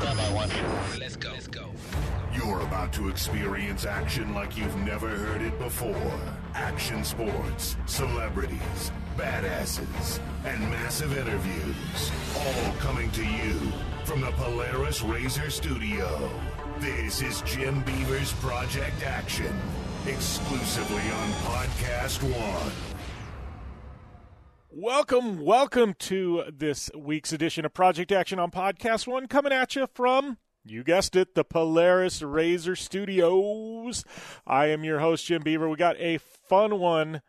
Let's go. Let's go. You're about to experience action like you've never heard it before. Action sports, celebrities, badasses, and massive interviews. All coming to you from the Polaris Razor Studio. This is Jim Beaver's Project Action, exclusively on Podcast One. Welcome, welcome to this week's edition of Project Action on Podcast One, coming at you from, you guessed it, the Polaris Razor Studios. I am your host, Jim Beaver. We got a fun one,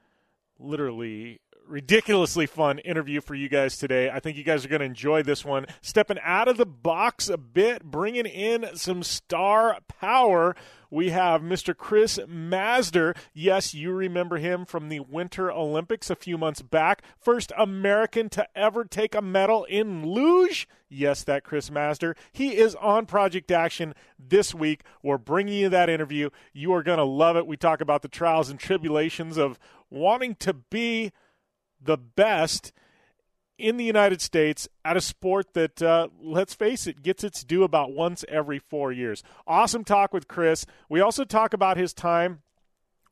literally ridiculously fun interview for you guys today. I think you guys are going to enjoy this one. Stepping out of the box a bit, bringing in some star power. We have Mr. Chris Mazdzer. Yes, you remember him from the Winter Olympics a few months back. First American to ever take a medal in luge. Yes, that Chris Mazdzer. He is on Project Action this week. We're bringing you that interview. You are going to love it. We talk about the trials and tribulations of wanting to be the best in the United States at a sport that, uh, let's face it, gets its due about once every four years. Awesome talk with Chris. We also talk about his time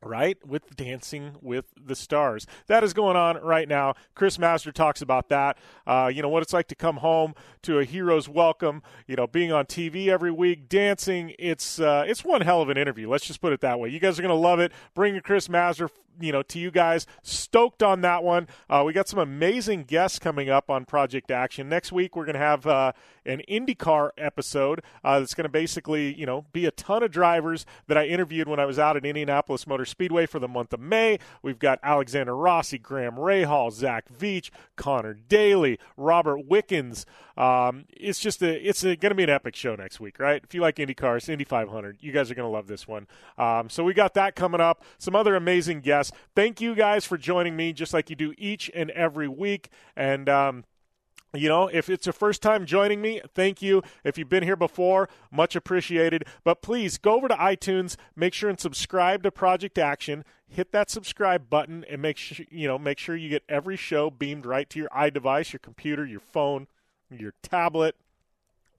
right? With Dancing with the Stars. That is going on right now. Chris Mazdzer talks about that. Uh, you know, what it's like to come home to a hero's welcome, you know, being on TV every week, dancing. It's, uh, it's one hell of an interview. Let's just put it that way. You guys are going to love it. Bringing Chris Mazdzer you know to you guys. Stoked on that one. Uh, we got some amazing guests coming up on Project Action next week. We're going to have uh, an IndyCar episode uh, that's going to basically you know be a ton of drivers that I interviewed when I was out at Indianapolis Motor Speedway for the month of May. We've got Alexander Rossi, Graham Rahal, Zach Veach, Connor Daly, Robert Wickens. Um, it's just a, it's going to be an epic show next week, right? If you like IndyCars, Indy 500, you guys are going to love this one. Um, so we got that coming up. Some other amazing guests. Thank you guys for joining me, just like you do each and every week. And um, you know, if it's your first time joining me, thank you. If you've been here before, much appreciated. But please go over to iTunes, make sure and subscribe to Project Action. Hit that subscribe button and make sure you know make sure you get every show beamed right to your iDevice, your computer, your phone, your tablet,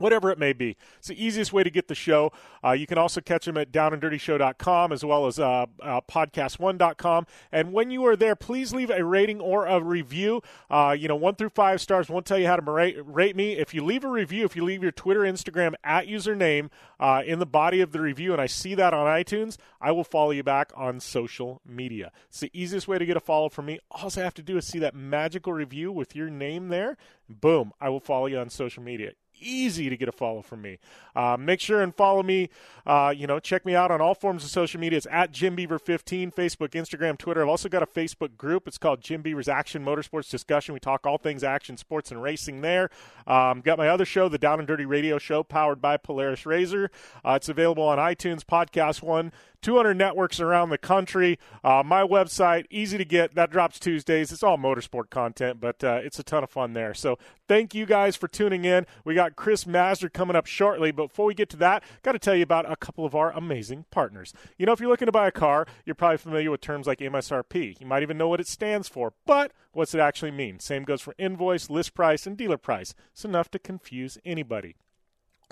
whatever it may be. It's the easiest way to get the show. Uh, you can also catch them at downanddirtyshow.com as well as uh, uh, podcast1.com. And when you are there, please leave a rating or a review. Uh, you know, one through five stars won't tell you how to rate, rate, me. If you leave a review, if you leave your Twitter, Instagram at username uh, in the body of the review, and I see that on iTunes, I will follow you back on social media. It's the easiest way to get a follow from me. All I have to do is see that magical review with your name there. Boom, I will follow you on social media easy to get a follow from me. Uh, make sure and follow me. Uh, you know, check me out on all forms of social media. It's at Jim Beaver 15, Facebook, Instagram, Twitter. I've also got a Facebook group. It's called Jim Beaver's Action Motorsports Discussion. We talk all things action, sports, and racing there. Um, got my other show, the Down and Dirty Radio Show, powered by Polaris Razor. Uh, it's available on iTunes, Podcast One, 200 networks around the country. Uh, my website, easy to get. That drops Tuesdays. It's all motorsport content, but uh, it's a ton of fun there. So thank you guys for tuning in. We got Chris Mazdzer coming up shortly. But before we get to that, got to tell you about a couple of our amazing partners. You know, if you're looking to buy a car, you're probably familiar with terms like MSRP. You might even know what it stands for, but what's it actually mean? Same goes for invoice, list price, and dealer price. It's enough to confuse anybody.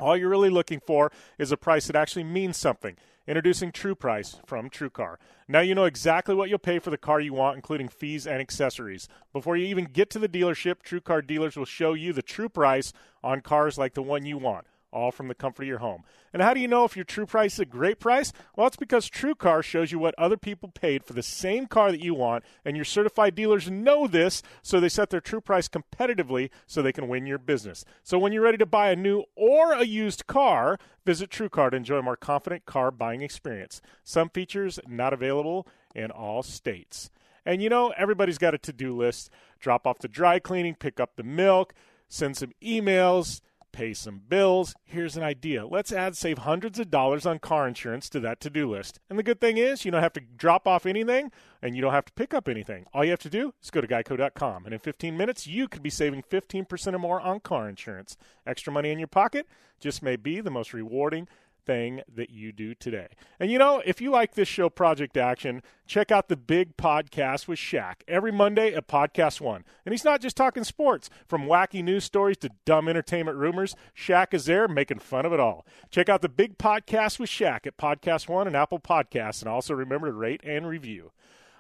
All you're really looking for is a price that actually means something. Introducing True Price from TrueCar. Now you know exactly what you'll pay for the car you want, including fees and accessories. Before you even get to the dealership, TrueCar dealers will show you the true price on cars like the one you want all from the comfort of your home. And how do you know if your true price is a great price? Well, it's because TrueCar shows you what other people paid for the same car that you want, and your certified dealers know this, so they set their true price competitively so they can win your business. So when you're ready to buy a new or a used car, visit TrueCar to enjoy a more confident car buying experience. Some features not available in all states. And you know, everybody's got a to do list. Drop off the dry cleaning, pick up the milk, send some emails pay some bills. Here's an idea. Let's add save hundreds of dollars on car insurance to that to-do list. And the good thing is, you don't have to drop off anything and you don't have to pick up anything. All you have to do is go to geico.com and in 15 minutes you could be saving 15% or more on car insurance. Extra money in your pocket just may be the most rewarding thing that you do today. And you know, if you like this show, Project Action, check out the big podcast with Shaq every Monday at Podcast One. And he's not just talking sports, from wacky news stories to dumb entertainment rumors. Shaq is there making fun of it all. Check out the big podcast with Shaq at Podcast One and Apple Podcasts. And also remember to rate and review.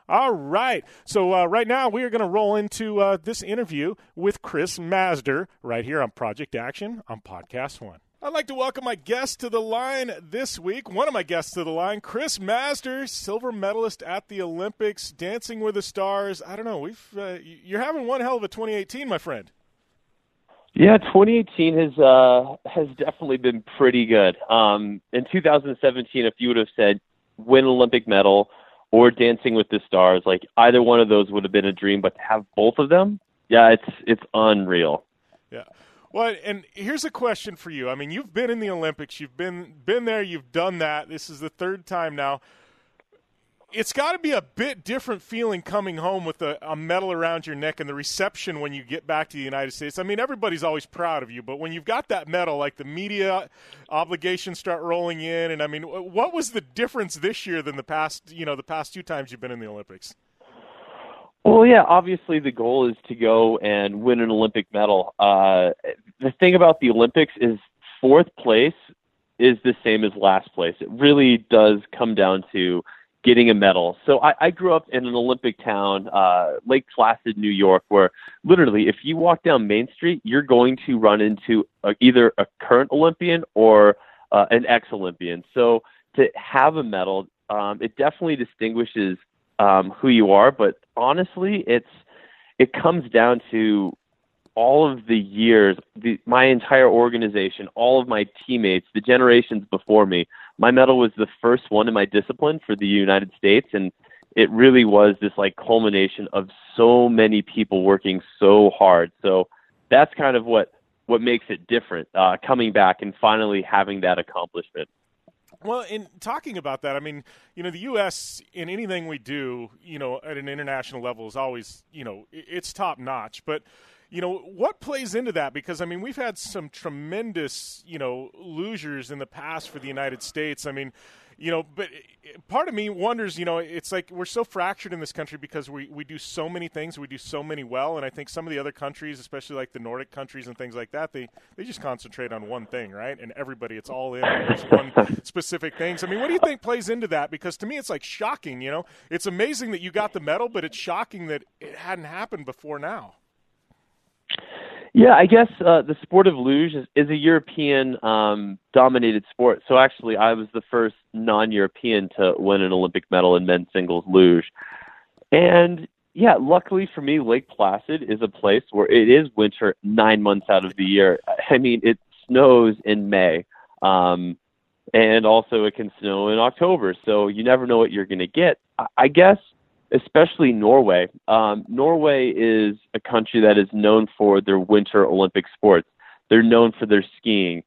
All right. So, uh, right now, we are going to roll into uh, this interview with Chris Mazdzer right here on Project Action on Podcast One. I'd like to welcome my guest to the line this week. One of my guests to the line, Chris Mazdzer, silver medalist at the Olympics, Dancing with the Stars. I don't know. We've uh, you're having one hell of a 2018, my friend. Yeah, 2018 has uh, has definitely been pretty good. Um, in 2017, if you would have said win Olympic medal, or Dancing with the Stars. Like either one of those would have been a dream, but to have both of them, yeah, it's it's unreal. Yeah. Well, and here's a question for you. I mean, you've been in the Olympics, you've been been there, you've done that. This is the third time now it's got to be a bit different feeling coming home with a, a, medal around your neck and the reception when you get back to the United States. I mean, everybody's always proud of you, but when you've got that medal, like the media obligations start rolling in, and I mean, what was the difference this year than the past? You know, the past two times you've been in the Olympics. Well, yeah, obviously the goal is to go and win an Olympic medal. Uh, the thing about the Olympics is fourth place is the same as last place. It really does come down to getting a medal. So I, I grew up in an Olympic town, uh, Lake Placid, New York, where literally if you walk down Main Street, you're going to run into a, either a current Olympian or uh, an ex-Olympian. So to have a medal, um, it definitely distinguishes um, who you are. But honestly, it's it comes down to all of the years, the, my entire organization, all of my teammates, the generations before me. My medal was the first one in my discipline for the United States, and it really was this like culmination of so many people working so hard. So that's kind of what what makes it different. Uh, coming back and finally having that accomplishment. Well, in talking about that, I mean, you know, the U.S. in anything we do, you know, at an international level is always, you know, it's top notch. But you know what plays into that? Because i mean we've had some tremendous you know losers in the past for the united states. I mean you know but part of me wonders you know it's like we're so fractured in this country because we, we do so many things we do so many well and i think some of the other countries especially like the nordic countries and things like that they they just concentrate on one thing right? And everybody it's all in on one specific things. I mean what do you think plays into that? Because to me it's like shocking you know? It's amazing that you got the medal but it's shocking that it hadn't happened before now yeah, I guess uh, the sport of luge is, is a European um, dominated sport. So actually, I was the first non European to win an Olympic medal in men's singles luge. And yeah, luckily for me, Lake Placid is a place where it is winter nine months out of the year. I mean, it snows in May. Um, and also, it can snow in October. So you never know what you're going to get. I, I guess especially Norway. Um, Norway is a country that is known for their winter Olympic sports. They're known for their skiing.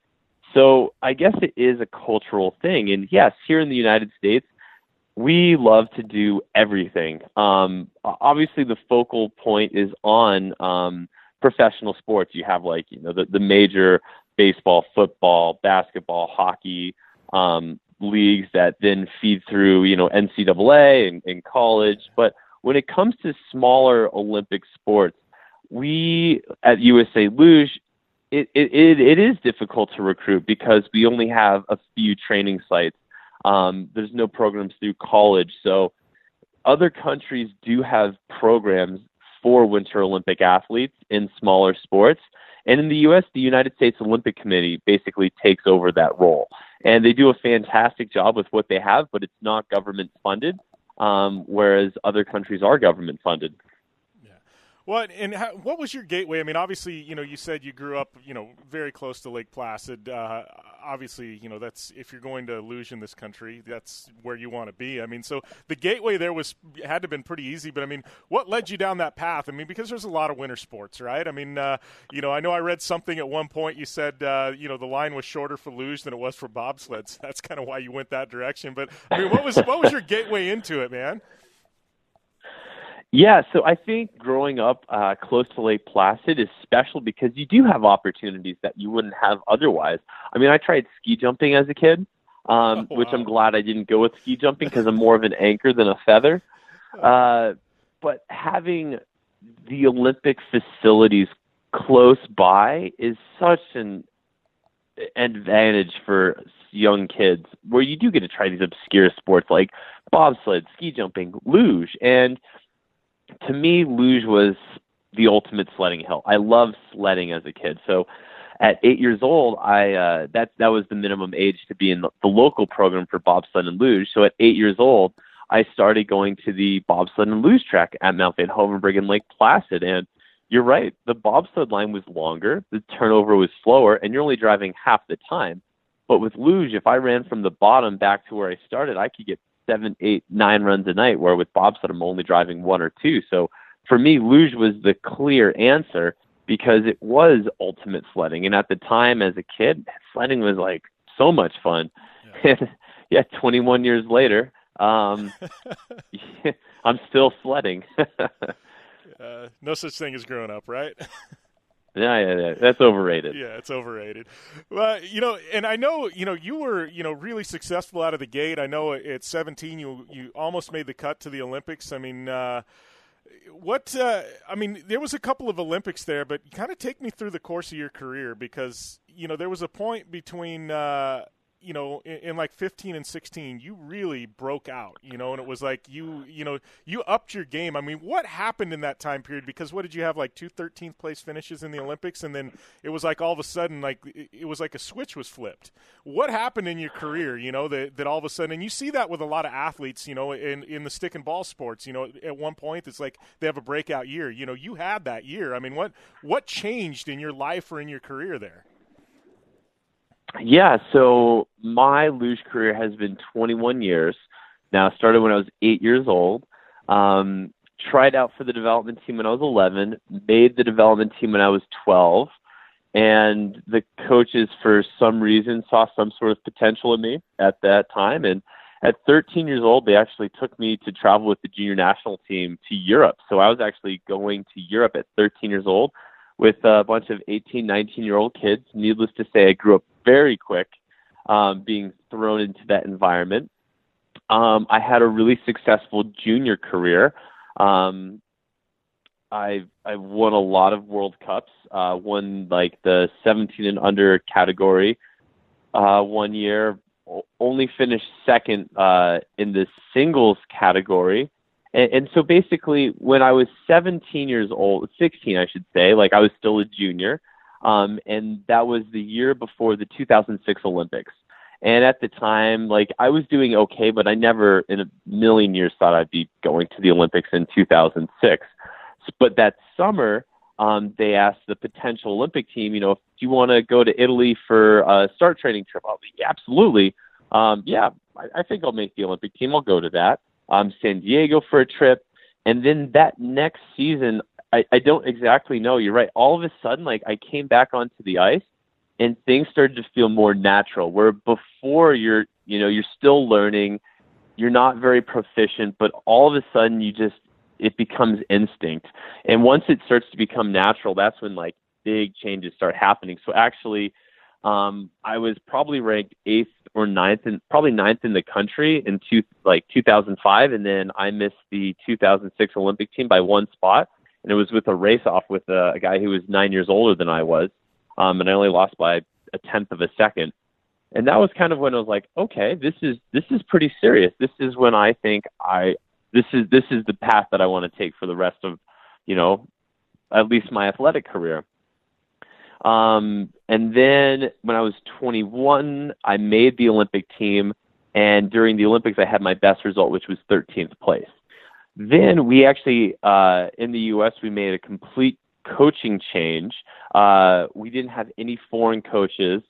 So I guess it is a cultural thing. And yes, here in the United States, we love to do everything. Um, obviously, the focal point is on um, professional sports. You have like you know the, the major baseball, football, basketball, hockey, um, leagues that then feed through, you know, NCAA and, and college. But when it comes to smaller Olympic sports, we at USA Luge, it, it, it is difficult to recruit because we only have a few training sites. Um, there's no programs through college. So other countries do have programs for Winter Olympic athletes in smaller sports. And in the U.S., the United States Olympic Committee basically takes over that role. And they do a fantastic job with what they have, but it's not government funded, um, whereas other countries are government funded. Yeah. What and how, what was your gateway? I mean, obviously, you know, you said you grew up, you know, very close to Lake Placid. Uh, obviously, you know, that's if you're going to luge in this country, that's where you want to be. I mean, so the gateway there was had to have been pretty easy. But I mean, what led you down that path? I mean, because there's a lot of winter sports, right? I mean, uh, you know, I know I read something at one point. You said, uh, you know, the line was shorter for luge than it was for bobsleds. That's kind of why you went that direction. But I mean, what was what was your gateway into it, man? Yeah, so I think growing up uh, close to Lake Placid is special because you do have opportunities that you wouldn't have otherwise. I mean, I tried ski jumping as a kid, um, Oh, which I'm glad I didn't go with ski jumping because I'm more of an anchor than a feather. Uh, but having the Olympic facilities close by is such an advantage for young kids where you do get to try these obscure sports like bobsled, ski jumping, luge. And to me, luge was the ultimate sledding hill. I loved sledding as a kid. So at eight years old, I uh, that that was the minimum age to be in the, the local program for bobsled and luge. So at eight years old, I started going to the bobsled and luge track at Mount Van Hoevenberg in Lake Placid. And you're right, the bobsled line was longer, the turnover was slower, and you're only driving half the time. But with luge, if I ran from the bottom back to where I started, I could get seven, eight, nine runs a night. Where with bobsled, I'm only driving one or two. So for me, luge was the clear answer because it was ultimate sledding. And at the time, as a kid, sledding was like so much fun. Yeah. And yeah, 21 years later, um, I'm still sledding. Uh, no such thing as growing up, right? Yeah, yeah, yeah, that's overrated. Yeah, it's overrated. Well, you know, and I know, you know, you were, you know, really successful out of the gate. I know at 17 you you almost made the cut to the Olympics. I mean, uh, what? Uh, I mean, there was a couple of Olympics there, but kind of take me through the course of your career because you know there was a point between. Uh, you know, in, in like 15 and 16, you really broke out, you know, and it was like you, you know, you upped your game. I mean, what happened in that time period? Because what did you have, like two 13th place finishes in the Olympics? And then it was like all of a sudden, like, it, was like a switch was flipped. What happened in your career, you know, that, that all of a sudden, and you see that with a lot of athletes, you know, in, in the stick and ball sports, you know, at one point it's like they have a breakout year. You know, you had that year. I mean, what, what changed in your life or in your career there? Yeah, so my luge career has been 21 years. Now, started when I was eight years old. Um, tried out for the development team when I was 11. Made the development team when I was 12. And the coaches, for some reason, saw some sort of potential in me at that time. And at 13 years old, they actually took me to travel with the junior national team to Europe. So I was actually going to Europe at 13 years old with a bunch of 18, 19 year old kids. Needless to say, I grew up very quick um, being thrown into that environment. Um, I had a really successful junior career. Um, I've I've won a lot of World Cups. Uh, won like the 17 and under category uh, one year. Only finished second uh, in the singles category. And, and so basically, when I was 17 years old, 16, I should say, like I was still a junior, um, and that was the year before the 2006 Olympics. And at the time, like I was doing okay, but I never in a million years thought I'd be going to the Olympics in 2006. But that summer, um, they asked the potential Olympic team, you know, if you want to go to Italy for a start training trip, I'll be absolutely. Um, yeah, I, I think I'll make the Olympic team. I'll go to that. Um, San Diego for a trip, and then that next season, I, I don't exactly know. You're right. All of a sudden, like I came back onto the ice, and things started to feel more natural. Where before you're, you know, you're still learning, you're not very proficient, but all of a sudden you just it becomes instinct. And once it starts to become natural, that's when like big changes start happening. So actually, um, I was probably ranked eighth or ninth, and probably ninth in the country in two like 2005, and then I missed the 2006 Olympic team by one spot, and it was with a race off with a, a guy who was nine years older than I was, um, and I only lost by a tenth of a second. And that was kind of when I was like, okay, this is this is pretty serious. This is when I think I this is this is the path that I want to take for the rest of, you know, at least my athletic career. Um, and then when I was 21, I made the Olympic team, and during the Olympics, I had my best result, which was 13th place. Then we actually, uh, in the U.S., we made a complete coaching change. Uh, we didn't have any foreign coaches,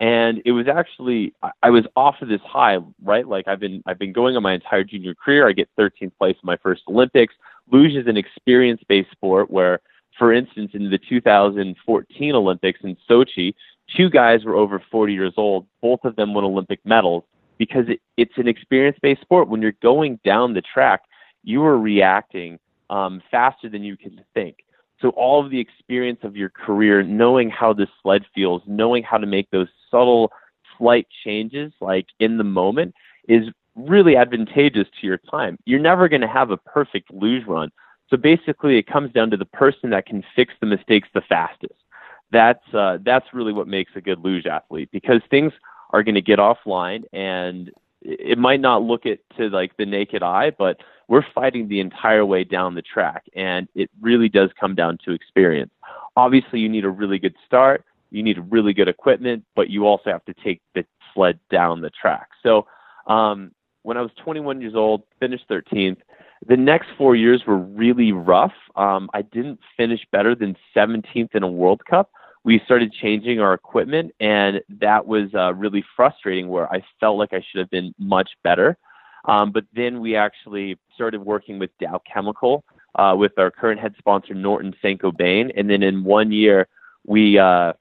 and it was actually I- was off of this high, right? Like I've been I've been going on my entire junior career. I get 13th place in my first Olympics. Luge is an experience-based sport where for instance, in the 2014 Olympics in Sochi, two guys were over 40 years old. Both of them won Olympic medals because it, it's an experience based sport. When you're going down the track, you are reacting um, faster than you can think. So, all of the experience of your career, knowing how the sled feels, knowing how to make those subtle slight changes like in the moment is really advantageous to your time. You're never going to have a perfect luge run. So basically, it comes down to the person that can fix the mistakes the fastest. That's uh, that's really what makes a good luge athlete because things are going to get offline and it might not look it to like the naked eye, but we're fighting the entire way down the track, and it really does come down to experience. Obviously, you need a really good start, you need really good equipment, but you also have to take the sled down the track. So, um, when I was 21 years old, finished 13th. The next four years were really rough. Um, I didn't finish better than 17th in a World Cup, we started changing our equipment, and that was uh, really frustrating. Where I felt like I should have been much better. Um, but then we actually started working with Dow Chemical, uh, with our current head sponsor Norton Saint Gobain, and then in one year we uh,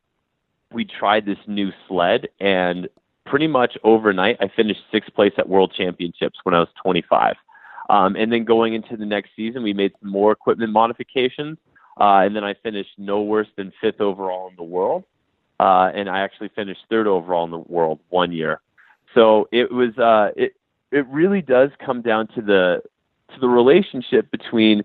we tried this new sled, and pretty much overnight I finished sixth place at World Championships when I was 25. Um, and then going into the next season, we made some more equipment modifications uh, and then I finished no worse than fifth overall in the world. Uh, and I actually finished third overall in the world one year. So it was uh, it it really does come down to the to the relationship between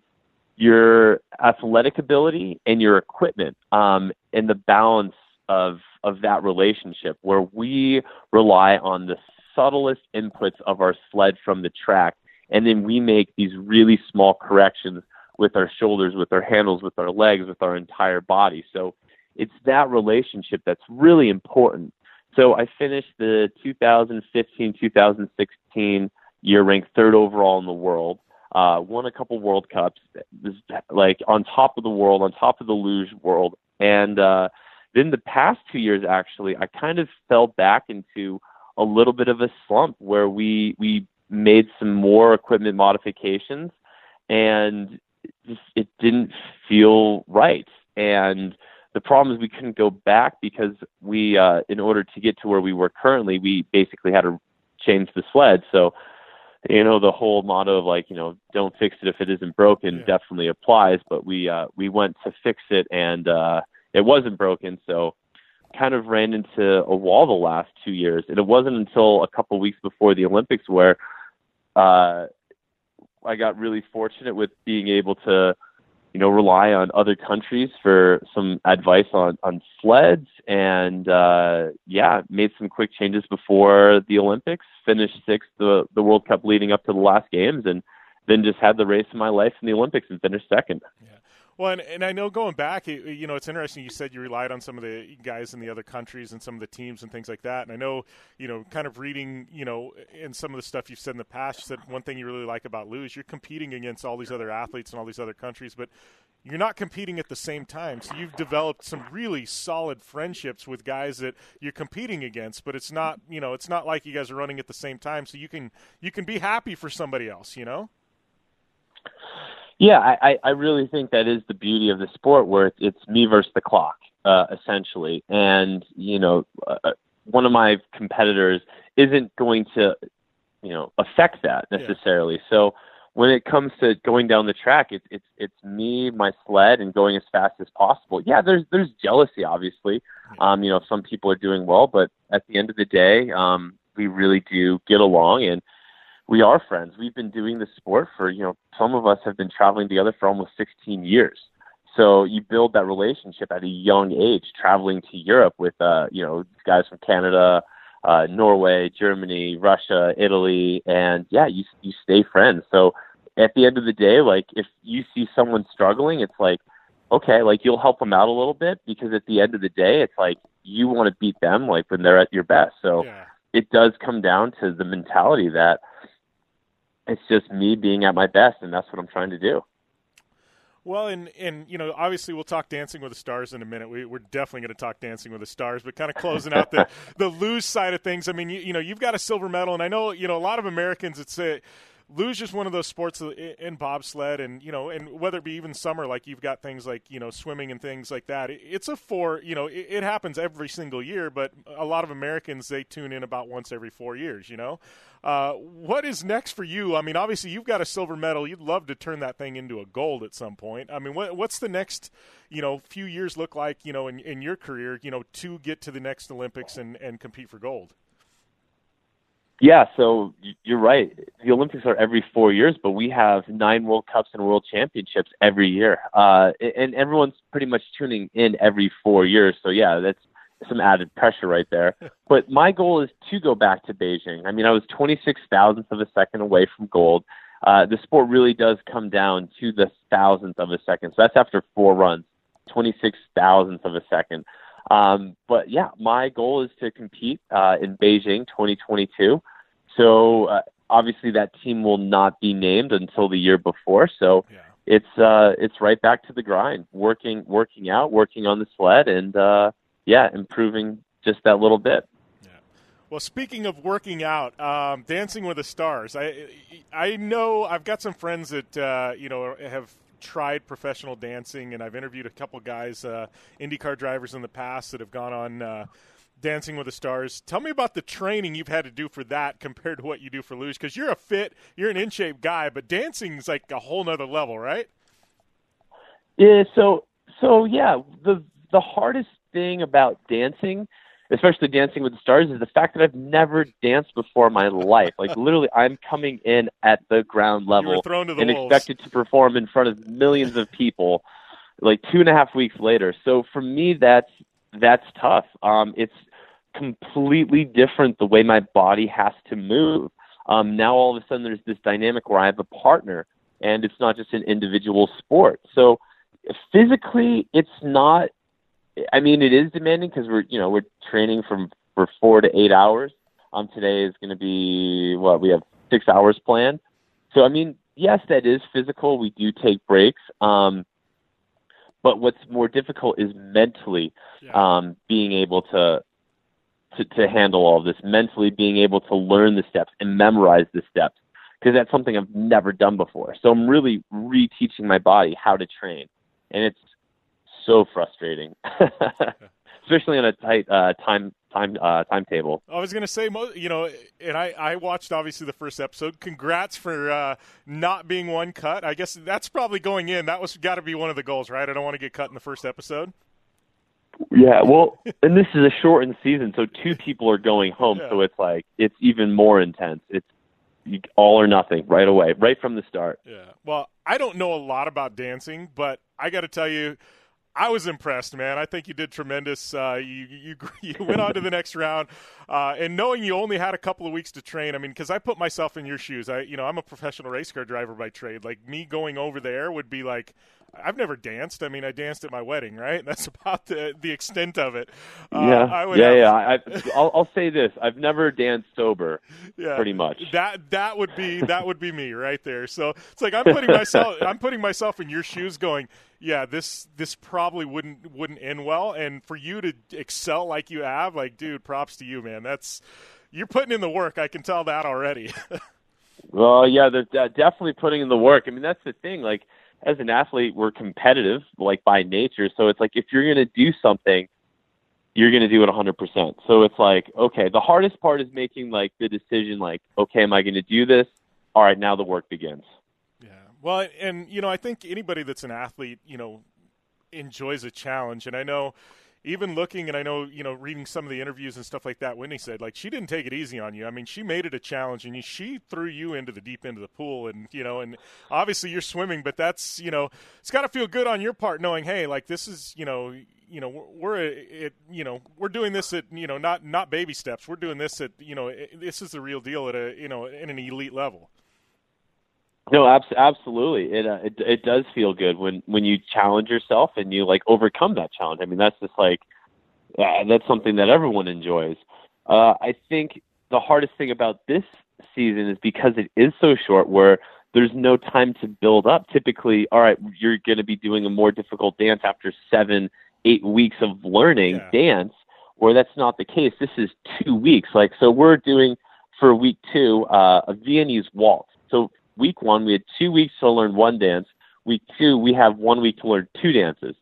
your athletic ability and your equipment um, and the balance of of that relationship where we rely on the subtlest inputs of our sled from the track and then we make these really small corrections with our shoulders, with our handles, with our legs, with our entire body. So it's that relationship that's really important. So I finished the 2015 2016 year ranked third overall in the world. Uh, won a couple World Cups, was like on top of the world, on top of the luge world, and uh, then the past two years actually, I kind of fell back into a little bit of a slump where we we made some more equipment modifications, and just it didn't feel right. And the problem is we couldn't go back because we, uh, in order to get to where we were currently, we basically had to change the sled. So, you know, the whole motto of like, you know, don't fix it if it isn't broken yeah. definitely applies. But we uh, we went to fix it and uh, it wasn't broken. So, kind of ran into a wall the last two years. And it wasn't until a couple of weeks before the Olympics where uh, I got really fortunate with being able to, you know, rely on other countries for some advice on on sleds, and uh, yeah, made some quick changes before the Olympics. Finished sixth the the World Cup leading up to the last games, and then just had the race of my life in the Olympics and finished second. Yeah. Well, and, and I know going back, you know, it's interesting. You said you relied on some of the guys in the other countries and some of the teams and things like that. And I know, you know, kind of reading, you know, in some of the stuff you've said in the past, you said one thing you really like about luge is you're competing against all these other athletes and all these other countries, but you're not competing at the same time. So you've developed some really solid friendships with guys that you're competing against, but it's not, you know, it's not like you guys are running at the same time. So you can you can be happy for somebody else, you know. Yeah, I, I really think that is the beauty of the sport, where it's, it's me versus the clock, uh, essentially. And you know, uh, uh, one of my competitors isn't going to, you know, affect that necessarily. Yeah. So when it comes to going down the track, it's it's it's me, my sled, and going as fast as possible. Yeah, there's there's jealousy, obviously. Um, you know, some people are doing well, but at the end of the day, um, we really do get along and we are friends. We've been doing this sport for, you know, some of us have been traveling together for almost 16 years. So you build that relationship at a young age, traveling to Europe with, uh, you know, guys from Canada, uh, Norway, Germany, Russia, Italy, and yeah, you you stay friends. So at the end of the day, like if you see someone struggling, it's like, okay, like you'll help them out a little bit because at the end of the day, it's like you want to beat them like when they're at your best. So yeah. it does come down to the mentality that it's just me being at my best, and that's what I'm trying to do. Well, and and you know, obviously, we'll talk Dancing with the Stars in a minute. We, are definitely going to talk Dancing with the Stars, but kind of closing out the the luge side of things. I mean, you, you know, you've got a silver medal, and I know you know a lot of Americans. It's a luge is one of those sports in bobsled and you know and whether it be even summer like you've got things like you know swimming and things like that it's a four you know it, it, happens every single year but a lot of americans they tune in about once every four years you know? Uh, what is next for you? I mean obviously you've got a silver medal. You'd love to turn that thing into a gold at some point. I mean what, what's the next you know few years look like you know in, in your career you know to get to the next olympics and, and compete for gold Yeah, so you're right. The Olympics are every four years, but we have nine World Cups and World Championships every year, uh, and everyone's pretty much tuning in every four years. So yeah, that's some added pressure right there. But my goal is to go back to Beijing. I mean, I was 26 thousandths of a second away from gold. Uh, the sport really does come down to the thousandth of a second. So that's after four runs, 26 thousandths of a second. Um, but yeah, my goal is to compete uh, in Beijing 2022. So uh, obviously that team will not be named until the year before. So yeah. it's uh, it's right back to the grind, working working out, working on the sled, and uh, yeah, improving just that little bit. Well, speaking of working out, um, Dancing with the Stars, I I know I've got some friends that uh, you know have tried professional dancing, and I've interviewed a couple guys, uh, IndyCar drivers in the past that have gone on uh, Dancing with the Stars. Tell me about the training you've had to do for that compared to what you do for luge, because you're a fit, you're an in shape guy, but dancing's like a whole nother level, right? Yeah. So so yeah, the the hardest thing about dancing especially Dancing with the Stars, is the fact that I've never danced before in my life. Like literally, I'm coming in at the ground level the and wolves. expected to perform in front of millions of people, like two and a half weeks later. So for me, that's that's tough. Um, it's completely different the way my body has to move. Um, now all of a sudden, there's this dynamic where I have a partner, and it's not just an individual sport. So physically, it's not I mean, it is demanding because we're you know we're training from for four to eight hours. Um, today is going to be what we have six hours planned. So I mean, yes, that is physical. We do take breaks. Um, but what's more difficult is mentally yeah. um, being able to, to to handle all of this. Mentally being able to learn the steps and memorize the steps because that's something I've never done before. So I'm really reteaching my body how to train, and it's so frustrating, especially on a tight uh, time time uh, timetable. I was going to say, you know, and I, I watched obviously the first episode. Congrats for uh, not being one cut. I guess that's probably going in. That was got to be one of the goals, right? I don't want to get cut in the first episode. Yeah, well, and this is a shortened season, so two people are going home, yeah. so it's like it's even more intense. It's all or nothing right away, right from the start. Yeah. Well, I don't know a lot about dancing, but I got to tell you I was impressed, man. I think you did tremendous. Uh, you, you you went on to the next round, uh, and knowing you only had a couple of weeks to train. I mean, because I put myself in your shoes. I you know I'm a professional race car driver by trade. Like me going over there would be like I've never danced. I mean, I danced at my wedding, right? That's about the the extent of it. Uh, yeah, yeah, have... yeah. I, I'll, I'll say this: I've never danced sober. Yeah, pretty much. That that would be that would be me right there. So it's like I'm putting myself I'm putting myself in your shoes, going, yeah, this this probably wouldn't wouldn't end well. And for you to excel like you have, like, dude, props to you, man. That's you're putting in the work. I can tell that already. well, yeah, they're definitely putting in the work. I mean, that's the thing. Like as an athlete, we're competitive, like by nature. So it's like if you're going to do something, you're going to do it 100%. So it's like, okay, the hardest part is making like the decision, like, okay, am I going to do this? All right, now the work begins. Yeah. Well, and, you know, I think anybody that's an athlete, you know, enjoys a challenge. And I know even looking and I know you know reading some of the interviews and stuff like that. Whitney said like she didn't take it easy on you. I mean, she made it a challenge and she threw you into the deep end of the pool. And you know, and obviously you're swimming, but that's you know it's got to feel good on your part knowing hey like this is you know you know we're it you know we're doing this at you know not not baby steps. We're doing this at you know this is the real deal at a you know in an elite level. No, abs- absolutely. It, uh, it it does feel good when when you challenge yourself and you like overcome that challenge. I mean, that's just like uh, that's something that everyone enjoys. Uh, I think the hardest thing about this season is because it is so short, where there's no time to build up. Typically, all right, you're going to be doing a more difficult dance after seven, eight weeks of learning yeah. dance, where that's not the case. This is two weeks. Like, so we're doing for week two uh, a Viennese waltz. So week one, we had two weeks to learn one dance. Week two, we have one week to learn two dances.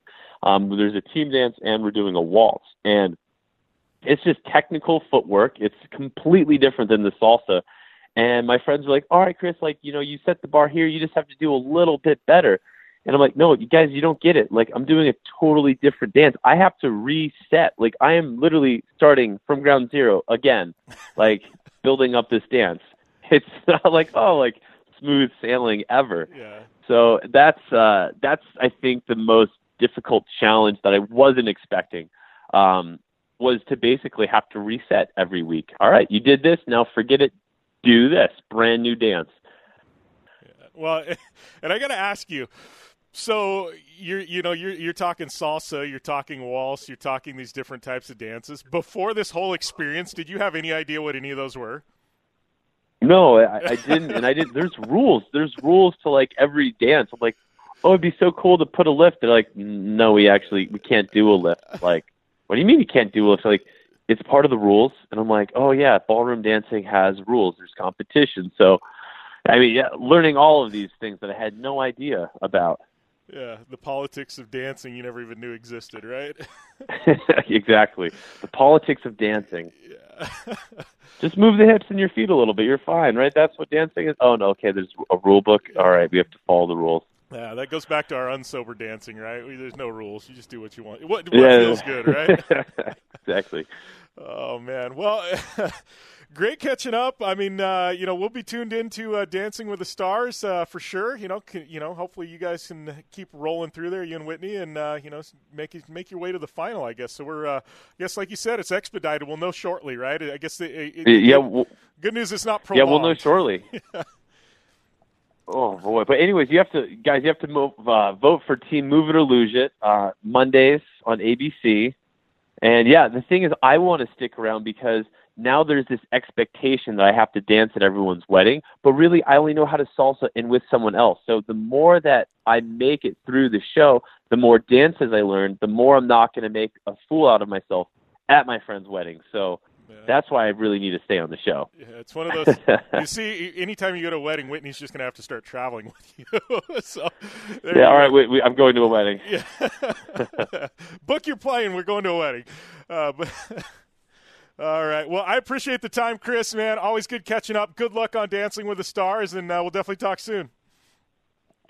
Um, there's a team dance and we're doing a waltz. And it's just technical footwork. It's completely different than the salsa. And my friends are like, all right, Chris, like, you know, you set the bar here. You just have to do a little bit better. And I'm like, no, you guys, you don't get it. Like, I'm doing a totally different dance. I have to reset. Like, I am literally starting from ground zero again. Like, building up this dance. It's not like oh like smooth sailing ever. Yeah. So that's uh, that's I think the most difficult challenge that I wasn't expecting um, was to basically have to reset every week. All right, you did this, now forget it. Do this brand new dance. Yeah. Well, and I got to ask you. So you're you know you're you're talking salsa, you're talking waltz, you're talking these different types of dances. Before this whole experience, did you have any idea what any of those were? No, I, I didn't, and I didn't. There's rules. There's rules to like every dance. I'm like, oh, it'd be so cool to put a lift. They're like, no, we actually we can't do a lift. Like, what do you mean you can't do a lift? Like, it's part of the rules. And I'm like, oh yeah, ballroom dancing has rules. There's competition. So, I mean, yeah, learning all of these things that I had no idea about. Yeah, the politics of dancing you never even knew existed, right? exactly. The politics of dancing. Yeah. Just move the hips and your feet a little bit. You're fine, right? That's what dancing is. Oh no, okay. There's a rule book. All right, we have to follow the rules. Yeah, that goes back to our unsober dancing, right? There's no rules. You just do what you want. What, what yeah. feels good, right? exactly. Oh man. Well, great catching up. I mean, uh, you know, we'll be tuned into uh, Dancing with the Stars uh, for sure. You know, can, you know, hopefully you guys can keep rolling through there, you and Whitney, and uh, you know, make it, make your way to the final. I guess so. We're, uh, I guess, like you said, it's expedited. We'll know shortly, right? I guess. The, it, yeah. Good, well, good news. It's not prolonged. Yeah, we'll know shortly. Oh boy! But anyways, you have to, guys, you have to move, uh, vote for Team Move It or Lose It uh, Mondays on ABC. And yeah, the thing is, I want to stick around because now there's this expectation that I have to dance at everyone's wedding, but really I only know how to salsa in with someone else. So the more that I make it through the show, the more dances I learn, the more I'm not going to make a fool out of myself at my friend's wedding. So yeah. that's why I really need to stay on the show. Yeah, it's one of those. you see, anytime you go to a wedding, Whitney's just going to have to start traveling with you. so yeah, all right, I'm going to a wedding. Yeah. Book your plane. We're going to a wedding. Uh, but. All right. Well, I appreciate the time, Chris, man. Always good catching up. Good luck on Dancing with the Stars, and uh, we'll definitely talk soon.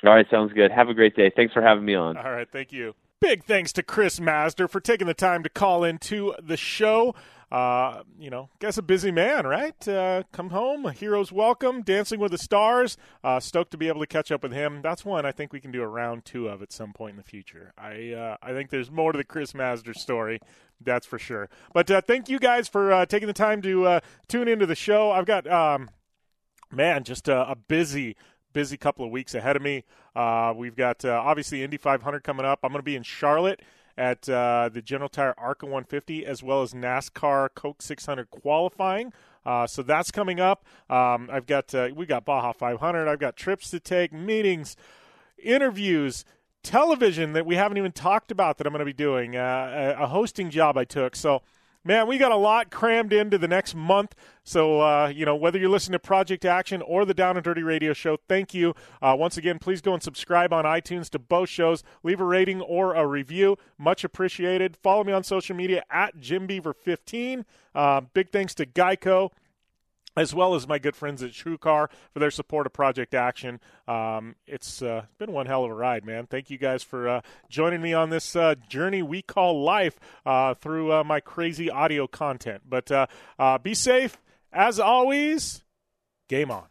All right. Sounds good. Have a great day. Thanks for having me on. All right. Thank you. Big thanks to Chris Mazdzer for taking the time to call into the show. Uh, you know, guess a busy man, right? Uh, come home, a hero's welcome, Dancing with the Stars. Uh, stoked to be able to catch up with him. That's one I think we can do a round two of at some point in the future. I uh, I think there's more to the Chris Mazdzer story. That's for sure. But uh, thank you guys for uh, taking the time to tune into the show. I've got, um, man, just a, a busy busy couple of weeks ahead of me. Uh, we've got uh, obviously Indy 500 coming up. I'm going to be in Charlotte at uh, the General Tire ARCA 150 as well as NASCAR Coke 600 qualifying. Uh, so that's coming up. Um, I've got uh, we got Baja 500. I've got trips to take, meetings, interviews, television that we haven't even talked about that I'm going to be doing. Uh, a hosting job I took. So man, we got a lot crammed into the next month. So, uh, you know, whether you're listening to Project Action or the Down and Dirty Radio Show, thank you. Uh, once again, please go and subscribe on iTunes to both shows. Leave a rating or a review. Much appreciated. Follow me on social media at JimBeaver15. Uh, big thanks to Geico as well as my good friends at TrueCar for their support of Project Action. Um, it's uh, been one hell of a ride, man. Thank you guys for uh, joining me on this uh, journey we call life uh, through uh, my crazy audio content. But uh, be safe. As always, game on.